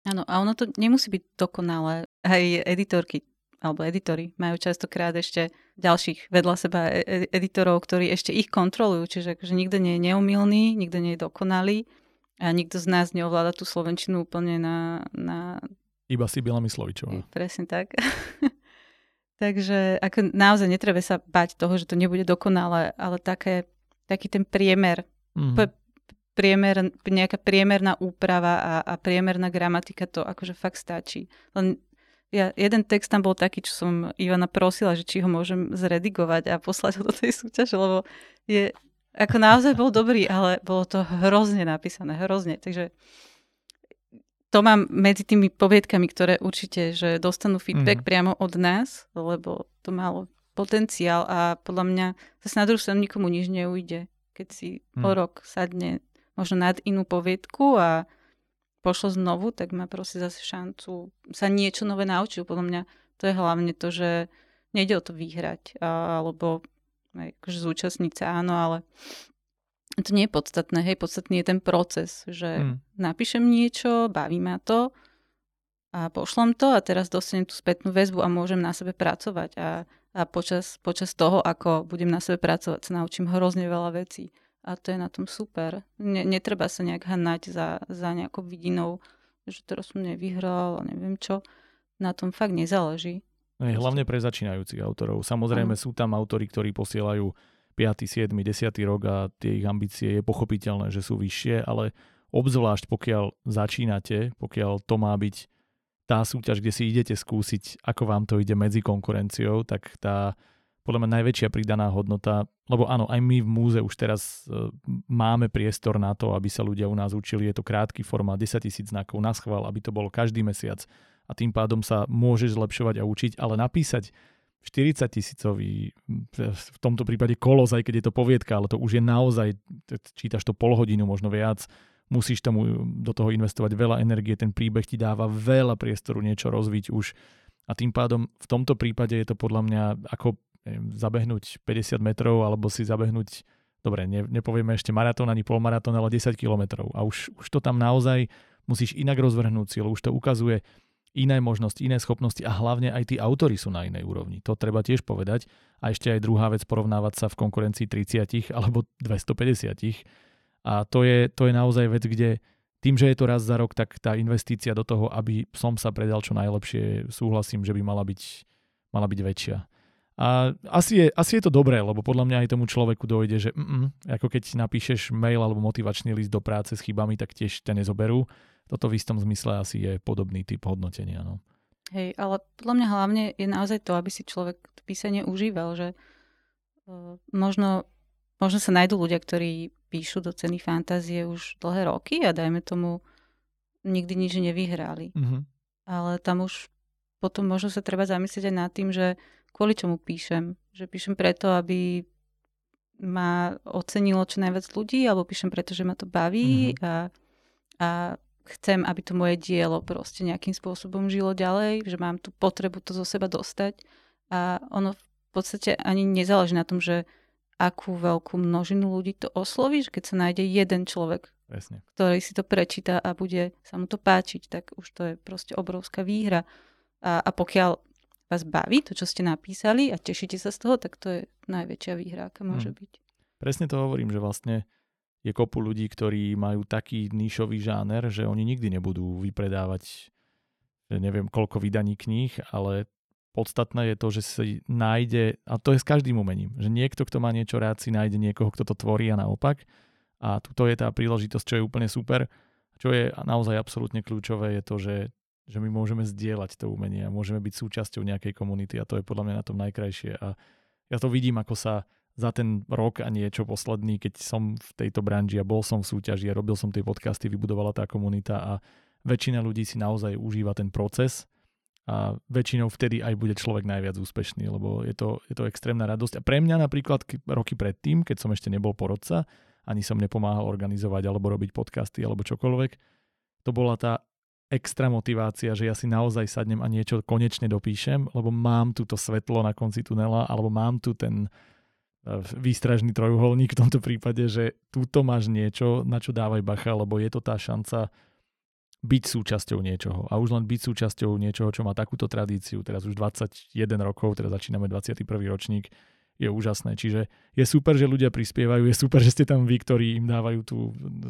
Áno, a ono to nemusí byť dokonalé. Aj editorky alebo editory majú častokrát ešte ďalších vedľa seba e, e, editorov, ktorí ešte ich kontrolujú, čiže akože nikto nie je neumilný, nikto nie je dokonalý a nikto z nás neovláda tú slovenčinu úplne na... na... Iba si Bila Myslovičová. Presne tak. Takže ako naozaj netrebe sa bať toho, že to nebude dokonalé, ale také, taký ten priemer, mm. p- priemer, nejaká priemerná úprava a, a priemerná gramatika to akože fakt stačí. Len ja, jeden text tam bol taký, čo som Ivana prosila, že či ho môžem zredigovať a poslať ho do tej súťaže, lebo je, ako naozaj bol dobrý, ale bolo to hrozne napísané, hrozne. Takže to mám medzi tými poviedkami, ktoré určite, že dostanú feedback mm. priamo od nás, lebo to malo potenciál a podľa mňa zase na druhú stranu nikomu nič neujde. Keď si mm. o rok sadne možno nad inú poviedku a pošlo znovu, tak má proste zase šancu sa niečo nové naučiť. Podľa mňa to je hlavne to, že nejde o to vyhrať, alebo akože zúčastniť sa, áno, ale to nie je podstatné, hej, podstatný je ten proces, že mm. napíšem niečo, baví ma to a pošlom to a teraz dostanem tú spätnú väzbu a môžem na sebe pracovať a, a počas, počas toho, ako budem na sebe pracovať, sa naučím hrozne veľa vecí a to je na tom super. Ne, netreba sa nejak hanať za, za nejakou vidinou, že teraz som nevyhral a neviem čo. Na tom fakt nezáleží. Ne, hlavne pre začínajúcich autorov. Samozrejme sú tam autory, ktorí posielajú 5., 7., 10. rok a tie ich ambície je pochopiteľné, že sú vyššie, ale obzvlášť pokiaľ začínate, pokiaľ to má byť tá súťaž, kde si idete skúsiť, ako vám to ide medzi konkurenciou, tak tá podľa mňa najväčšia pridaná hodnota, lebo áno, aj my v múze už teraz e, máme priestor na to, aby sa ľudia u nás učili. Je to krátky formát, 10 tisíc znakov na schvál, aby to bolo každý mesiac a tým pádom sa môžeš zlepšovať a učiť, ale napísať 40 tisícový, v tomto prípade kolos, aj keď je to poviedka, ale to už je naozaj, čítaš to pol hodinu, možno viac, musíš tomu do toho investovať veľa energie, ten príbeh ti dáva veľa priestoru niečo rozviť už a tým pádom v tomto prípade je to podľa mňa ako zabehnúť 50 metrov alebo si zabehnúť, dobre, ne, nepovieme ešte maratón ani polmaratón, ale 10 kilometrov. A už, už to tam naozaj musíš inak rozvrhnúť cieľ, už to ukazuje iné možnosti, iné schopnosti a hlavne aj tí autory sú na inej úrovni. To treba tiež povedať. A ešte aj druhá vec, porovnávať sa v konkurencii 30 alebo 250. A to je, to je naozaj vec, kde tým, že je to raz za rok, tak tá investícia do toho, aby som sa predal čo najlepšie, súhlasím, že by mala byť, mala byť väčšia. A asi je, asi je to dobré, lebo podľa mňa aj tomu človeku dojde, že mm, ako keď napíšeš mail alebo motivačný list do práce s chybami, tak tiež ťa nezoberú. Toto v istom zmysle asi je podobný typ hodnotenia. No. Hej, ale podľa mňa hlavne je naozaj to, aby si človek písanie užíval, že uh, možno, možno sa nájdú ľudia, ktorí píšu do ceny fantázie už dlhé roky a dajme tomu nikdy nič nevyhrali. Mm-hmm. Ale tam už potom možno sa treba zamyslieť aj nad tým, že kvôli čomu píšem. Že píšem preto, aby ma ocenilo čo najviac ľudí, alebo píšem preto, že ma to baví mm-hmm. a, a chcem, aby to moje dielo proste nejakým spôsobom žilo ďalej, že mám tú potrebu to zo seba dostať a ono v podstate ani nezáleží na tom, že akú veľkú množinu ľudí to osloví, že keď sa nájde jeden človek, Presne. ktorý si to prečíta a bude sa mu to páčiť, tak už to je proste obrovská výhra. A, a pokiaľ vás baví, to, čo ste napísali a tešíte sa z toho, tak to je najväčšia výhra, aká môže hmm. byť. Presne to hovorím, že vlastne je kopu ľudí, ktorí majú taký nišový žáner, že oni nikdy nebudú vypredávať neviem koľko vydaní kníh, ale podstatné je to, že si nájde, a to je s každým umením, že niekto, kto má niečo rád, si nájde niekoho, kto to tvorí a naopak. A tuto je tá príležitosť, čo je úplne super. Čo je naozaj absolútne kľúčové, je to, že že my môžeme zdieľať to umenie a môžeme byť súčasťou nejakej komunity a to je podľa mňa na tom najkrajšie. A ja to vidím, ako sa za ten rok a niečo posledný, keď som v tejto branži a bol som v súťaži a robil som tie podcasty, vybudovala tá komunita a väčšina ľudí si naozaj užíva ten proces a väčšinou vtedy aj bude človek najviac úspešný, lebo je to, je to extrémna radosť. A pre mňa napríklad roky predtým, keď som ešte nebol porodca, ani som nepomáhal organizovať alebo robiť podcasty alebo čokoľvek, to bola tá extra motivácia, že ja si naozaj sadnem a niečo konečne dopíšem, lebo mám túto svetlo na konci tunela, alebo mám tu ten výstražný trojuholník v tomto prípade, že túto máš niečo, na čo dávaj bacha, lebo je to tá šanca byť súčasťou niečoho. A už len byť súčasťou niečoho, čo má takúto tradíciu, teraz už 21 rokov, teraz začíname 21. ročník, je úžasné. Čiže je super, že ľudia prispievajú, je super, že ste tam vy, ktorí im dávajú tú,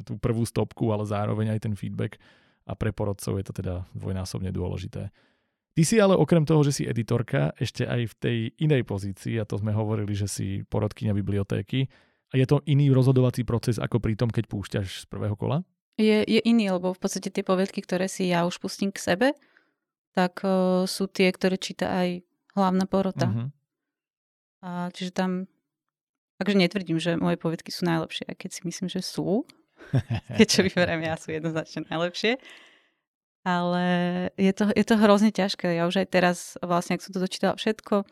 tú prvú stopku, ale zároveň aj ten feedback a pre porodcov je to teda dvojnásobne dôležité. Ty si ale okrem toho, že si editorka, ešte aj v tej inej pozícii, a to sme hovorili, že si porodkyňa bibliotéky, a je to iný rozhodovací proces ako pri tom, keď púšťaš z prvého kola? Je, je iný, lebo v podstate tie poviedky, ktoré si ja už pustím k sebe, tak uh, sú tie, ktoré číta aj hlavná porota. Uh-huh. A čiže tam, takže netvrdím, že moje poviedky sú najlepšie, keď si myslím, že sú, Keď čo vyberiem ja, sú jednoznačne najlepšie. Ale je to, je to hrozne ťažké. Ja už aj teraz, vlastne, ak som to dočítala všetko,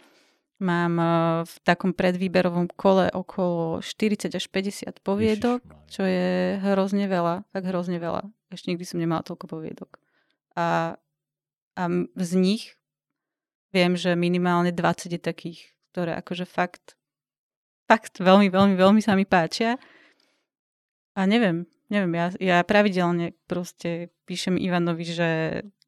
mám eh, v takom predvýberovom kole okolo 40 až 50 poviedok, čo je hrozne veľa. Tak hrozne veľa. Ešte nikdy som nemala toľko poviedok. A, a z nich viem, že minimálne 20 je takých, ktoré akože fakt, fakt veľmi, veľmi, veľmi sa mi páčia. A neviem, neviem, ja, ja pravidelne proste píšem Ivanovi, že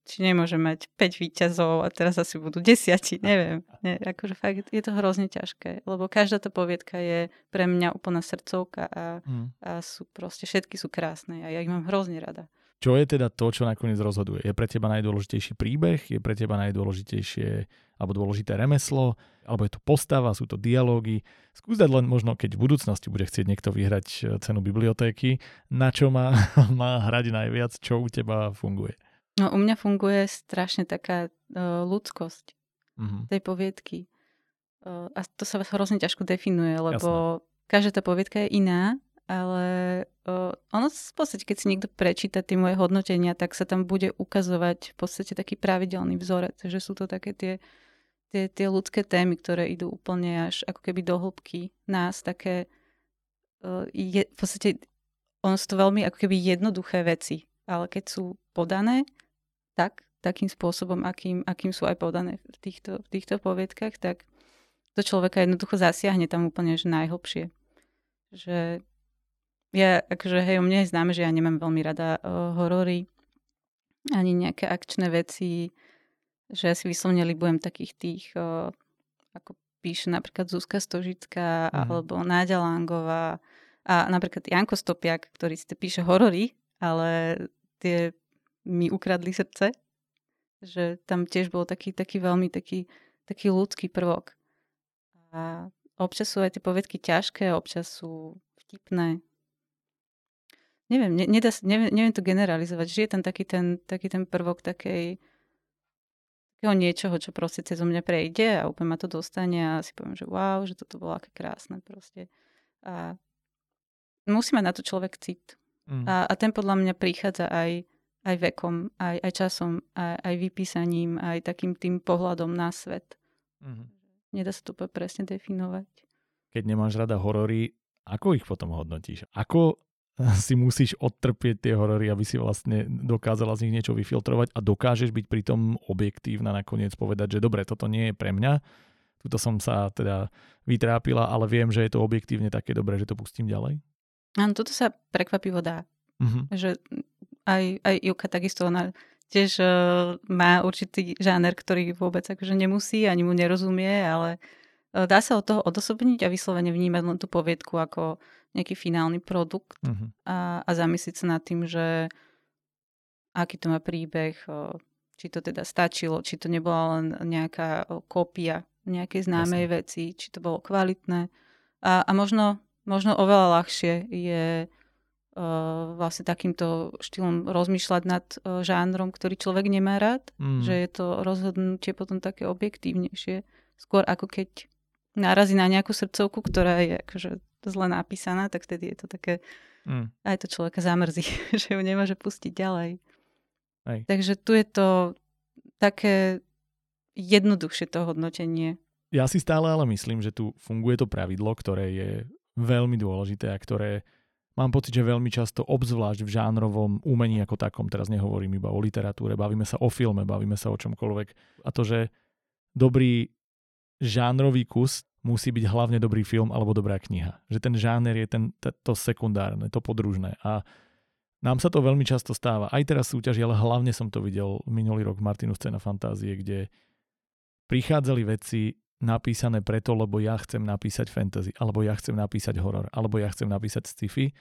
či nemôžem mať 5 výťazov a teraz asi budú desiati, neviem. Nie, akože fakt je to hrozne ťažké, lebo každá tá poviedka je pre mňa úplná srdcovka a, hmm. a sú proste, všetky sú krásne a ja ich mám hrozne rada. Čo je teda to, čo nakoniec rozhoduje? Je pre teba najdôležitejší príbeh? Je pre teba najdôležitejšie alebo dôležité remeslo? Alebo je to postava? Sú to dialógy? Skús dať len možno, keď v budúcnosti bude chcieť niekto vyhrať e, cenu bibliotéky, na čo má, má hrať najviac? Čo u teba funguje? No u mňa funguje strašne taká uh, ľudskosť uh-huh. tej poviedky. uh, a to sa hrozne ťažko definuje, lebo Jasne. každá tá povietka je iná, ale uh, ono v podstate, keď si niekto prečíta tie moje hodnotenia, tak sa tam bude ukazovať v podstate taký pravidelný vzorec, že sú to také tie, tie, tie ľudské témy, ktoré idú úplne až ako keby do hĺbky nás, také uh, je, v podstate ono sú to veľmi ako keby jednoduché veci, ale keď sú podané tak, takým spôsobom, akým, akým sú aj podané v týchto, v týchto poviedkach, tak to človeka jednoducho zasiahne tam úplne že najhlbšie. Že ja, akože hej, mne je známe, že ja nemám veľmi rada uh, horory, ani nejaké akčné veci, že ja si vyslovne libujem takých tých, uh, ako píše napríklad Zuzka Stožická, mm. alebo Náďa Langová, a napríklad Janko Stopiak, ktorý si píše horory, ale tie mi ukradli srdce, že tam tiež bol taký, taký veľmi taký, taký ľudský prvok. A občas sú aj tie povedky ťažké, občas sú vtipné, neviem, ne, nedá, neviem, neviem to generalizovať, že je tam taký ten, taký ten prvok takej takého niečoho, čo proste cez mňa prejde a úplne ma to dostane a si poviem, že wow, že toto bolo aké krásne proste. A musí mať na to človek cit. Mm. A, a ten podľa mňa prichádza aj, aj vekom, aj, aj časom, aj, aj vypísaním, aj takým tým pohľadom na svet. Mm. Nedá sa to presne definovať. Keď nemáš rada horory, ako ich potom hodnotíš? Ako si musíš odtrpieť tie horory, aby si vlastne dokázala z nich niečo vyfiltrovať a dokážeš byť pritom objektívna nakoniec povedať, že dobre, toto nie je pre mňa, tuto som sa teda vytrápila, ale viem, že je to objektívne také dobré, že to pustím ďalej? Áno, toto sa prekvapivo dá. Uh-huh. Že aj, aj Juka takisto, ona tiež uh, má určitý žáner, ktorý vôbec akože nemusí, ani mu nerozumie, ale uh, dá sa od toho odosobniť a vyslovene vnímať len tú poviedku ako nejaký finálny produkt uh-huh. a, a zamyslieť sa nad tým, že aký to má príbeh, či to teda stačilo, či to nebola len nejaká kópia nejakej známej Jasne. veci, či to bolo kvalitné. A, a možno, možno oveľa ľahšie je uh, vlastne takýmto štýlom rozmýšľať nad uh, žánrom, ktorý človek nemá rád, mm. že je to rozhodnutie potom také objektívnejšie. Skôr ako keď narazí na nejakú srdcovku, ktorá je akože zle napísaná, tak vtedy je to také, mm. aj to človeka zamrzí, že ju nemôže pustiť ďalej. Hej. Takže tu je to také jednoduchšie to hodnotenie. Ja si stále ale myslím, že tu funguje to pravidlo, ktoré je veľmi dôležité a ktoré mám pocit, že veľmi často, obzvlášť v žánrovom umení ako takom, teraz nehovorím iba o literatúre, bavíme sa o filme, bavíme sa o čomkoľvek. A to, že dobrý žánrový kus musí byť hlavne dobrý film alebo dobrá kniha. Že ten žáner je ten, to sekundárne, to podružné. A nám sa to veľmi často stáva. Aj teraz súťaži, ale hlavne som to videl minulý rok Martinu Scéna fantázie, kde prichádzali veci napísané preto, lebo ja chcem napísať fantasy, alebo ja chcem napísať horor, alebo ja chcem napísať sci-fi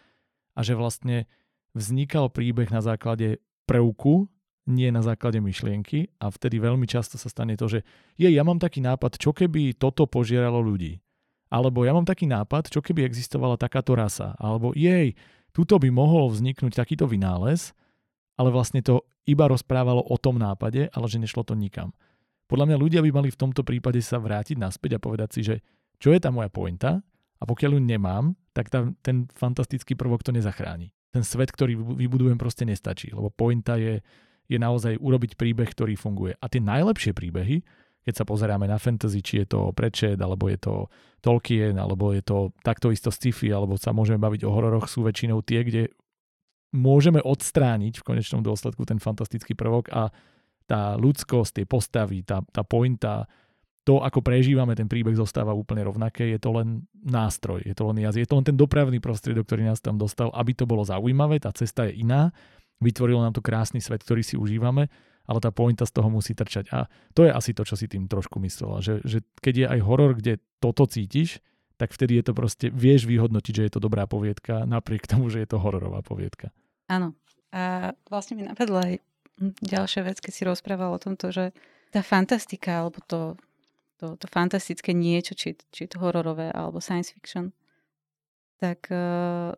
a že vlastne vznikal príbeh na základe prvku, nie na základe myšlienky a vtedy veľmi často sa stane to, že je, ja mám taký nápad, čo keby toto požieralo ľudí. Alebo ja mám taký nápad, čo keby existovala takáto rasa. Alebo jej, tuto by mohol vzniknúť takýto vynález, ale vlastne to iba rozprávalo o tom nápade, ale že nešlo to nikam. Podľa mňa ľudia by mali v tomto prípade sa vrátiť naspäť a povedať si, že čo je tá moja pointa a pokiaľ ju nemám, tak tá, ten fantastický prvok to nezachráni. Ten svet, ktorý vybudujem, proste nestačí, lebo pointa je je naozaj urobiť príbeh, ktorý funguje. A tie najlepšie príbehy, keď sa pozeráme na fantasy, či je to Prečet, alebo je to Tolkien, alebo je to takto isto sci-fi, alebo sa môžeme baviť o hororoch, sú väčšinou tie, kde môžeme odstrániť v konečnom dôsledku ten fantastický prvok a tá ľudskosť, tie postavy, tá, tá pointa, to, ako prežívame ten príbeh, zostáva úplne rovnaké. Je to len nástroj, je to len jazyk, je to len ten dopravný prostriedok, ktorý nás tam dostal, aby to bolo zaujímavé, tá cesta je iná Vytvorilo nám to krásny svet, ktorý si užívame, ale tá pointa z toho musí trčať. A to je asi to, čo si tým trošku myslela, že, že keď je aj horor, kde toto cítiš, tak vtedy je to proste, vieš vyhodnotiť, že je to dobrá poviedka, napriek tomu, že je to hororová poviedka. Áno. A vlastne mi napadla aj ďalšia vec, keď si rozprával o tomto, že tá fantastika, alebo to, to, to fantastické niečo, či, či to hororové, alebo science fiction, tak uh,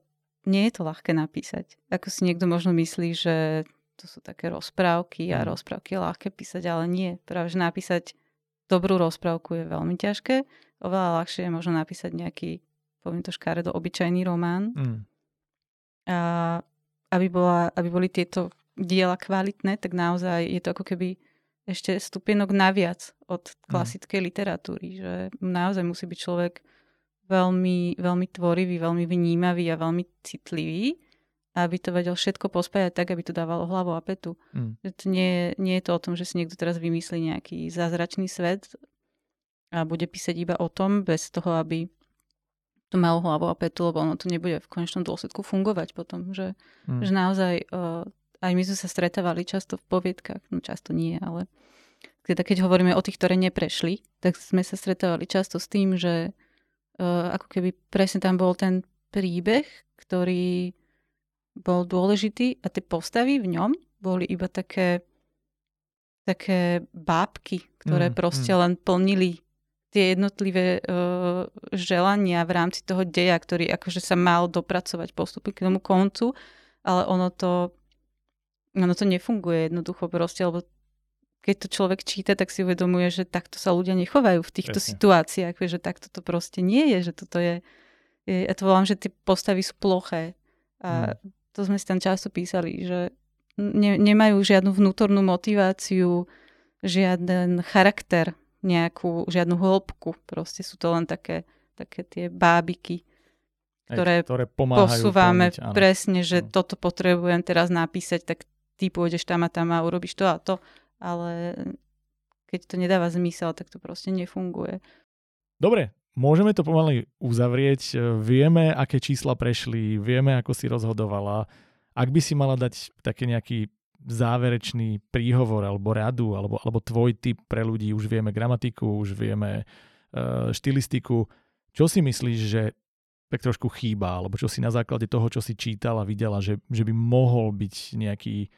nie je to ľahké napísať. Ako si niekto možno myslí, že to sú také rozprávky a mm. rozprávky je ľahké písať, ale nie. Práve, že napísať dobrú rozprávku je veľmi ťažké. oveľa ľahšie je možno napísať nejaký, poviem to škaredo, obyčajný román. Mm. A aby, bola, aby boli tieto diela kvalitné, tak naozaj je to ako keby ešte stupienok naviac od mm. klasickej mm. literatúry, že naozaj musí byť človek veľmi, veľmi tvorivý, veľmi vnímavý a veľmi citlivý, aby to vedel všetko pospájať tak, aby to dávalo hlavu a petu. Mm. To nie, nie je to o tom, že si niekto teraz vymyslí nejaký zázračný svet a bude písať iba o tom, bez toho, aby to malo hlavu a petu, lebo ono to nebude v konečnom dôsledku fungovať potom. Že, mm. že naozaj uh, aj my sme sa stretávali často v poviedkach, no často nie, ale teda keď hovoríme o tých, ktoré neprešli, tak sme sa stretávali často s tým, že ako keby presne tam bol ten príbeh, ktorý bol dôležitý a tie postavy v ňom boli iba také také bábky, ktoré mm, proste mm. len plnili tie jednotlivé uh, želania v rámci toho deja, ktorý akože sa mal dopracovať postupy k tomu koncu, ale ono to ono to nefunguje jednoducho proste, lebo keď to človek číta, tak si uvedomuje, že takto sa ľudia nechovajú v týchto Presne. situáciách, že takto to proste nie je, že toto je, je ja to volám, že tie postavy sú ploché. A mm. to sme si tam často písali, že ne, nemajú žiadnu vnútornú motiváciu, žiaden charakter, nejakú, žiadnu hĺbku. Proste sú to len také, také tie bábiky, ktoré, ktoré posúvame plniť, presne, že mm. toto potrebujem teraz napísať, tak ty pôjdeš tam a tam a urobíš to a to, ale keď to nedáva zmysel, tak to proste nefunguje. Dobre, môžeme to pomaly uzavrieť. Vieme, aké čísla prešli, vieme, ako si rozhodovala. Ak by si mala dať taký nejaký záverečný príhovor alebo radu, alebo, alebo tvoj typ pre ľudí, už vieme gramatiku, už vieme uh, štilistiku. Čo si myslíš, že tak trošku chýba, alebo čo si na základe toho, čo si čítala, videla, že, že by mohol byť nejaký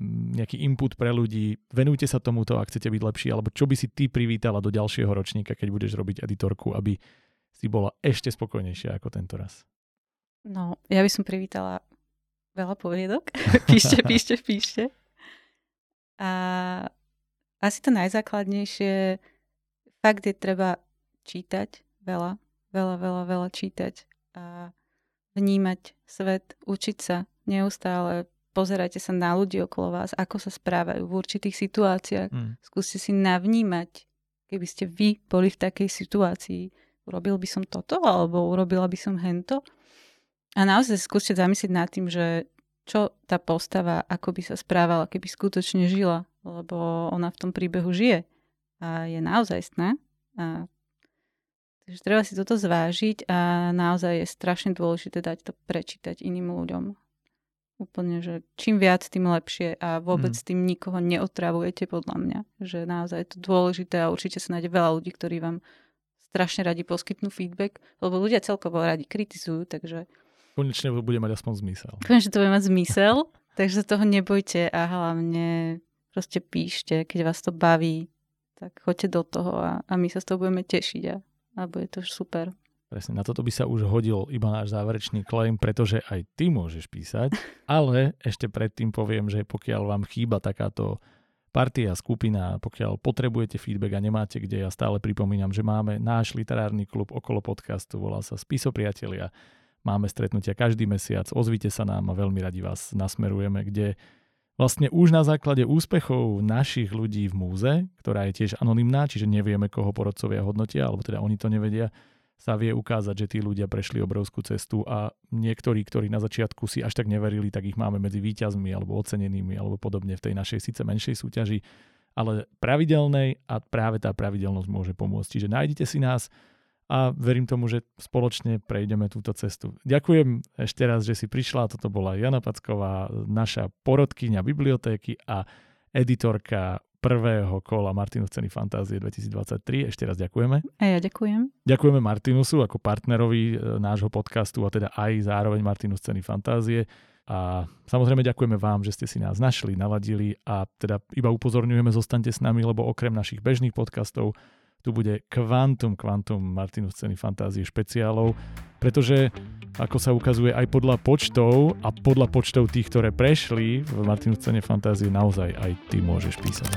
nejaký input pre ľudí, venujte sa tomuto, ak chcete byť lepší, alebo čo by si ty privítala do ďalšieho ročníka, keď budeš robiť editorku, aby si bola ešte spokojnejšia ako tento raz? No, ja by som privítala veľa poviedok. píšte, píšte, píšte. A asi to najzákladnejšie, fakt je treba čítať veľa, veľa, veľa, veľa čítať a vnímať svet, učiť sa neustále pozerajte sa na ľudí okolo vás, ako sa správajú v určitých situáciách. Mm. Skúste si navnímať, keby ste vy boli v takej situácii. Urobil by som toto, alebo urobila by som hento. A naozaj skúste zamyslieť nad tým, že čo tá postava, ako by sa správala, keby skutočne žila. Lebo ona v tom príbehu žije. A je naozajstná. A Takže treba si toto zvážiť a naozaj je strašne dôležité dať to prečítať iným ľuďom. Úplne, že čím viac, tým lepšie a vôbec mm. tým nikoho neotravujete podľa mňa. Že naozaj je to dôležité a určite sa nájde veľa ľudí, ktorí vám strašne radi poskytnú feedback, lebo ľudia celkovo radi kritizujú, takže... Konečne bude mať aspoň zmysel. Konečne to bude mať zmysel, takže toho nebojte a hlavne proste píšte, keď vás to baví, tak choďte do toho a, a my sa z toho budeme tešiť a, a bude to super. Presne, na toto by sa už hodil iba náš záverečný claim, pretože aj ty môžeš písať, ale ešte predtým poviem, že pokiaľ vám chýba takáto partia, skupina, pokiaľ potrebujete feedback a nemáte kde, ja stále pripomínam, že máme náš literárny klub okolo podcastu, volá sa Spiso priatelia. Máme stretnutia každý mesiac, ozvite sa nám a veľmi radi vás nasmerujeme, kde vlastne už na základe úspechov našich ľudí v múze, ktorá je tiež anonymná, čiže nevieme, koho porodcovia hodnotia, alebo teda oni to nevedia, sa vie ukázať, že tí ľudia prešli obrovskú cestu a niektorí, ktorí na začiatku si až tak neverili, tak ich máme medzi výťazmi alebo ocenenými alebo podobne v tej našej síce menšej súťaži, ale pravidelnej a práve tá pravidelnosť môže pomôcť. Čiže nájdete si nás a verím tomu, že spoločne prejdeme túto cestu. Ďakujem ešte raz, že si prišla. Toto bola Jana Packová, naša porodkyňa bibliotéky a editorka prvého kola Martinus ceny fantázie 2023. Ešte raz ďakujeme. A ja ďakujem. Ďakujeme Martinusu ako partnerovi e, nášho podcastu a teda aj zároveň Martinus ceny fantázie. A samozrejme ďakujeme vám, že ste si nás našli, naladili a teda iba upozorňujeme, zostaňte s nami, lebo okrem našich bežných podcastov tu bude kvantum, kvantum Martinus ceny fantázie špeciálov, pretože ako sa ukazuje aj podľa počtov a podľa počtov tých, ktoré prešli v Martinus cene fantázie, naozaj aj ty môžeš písať.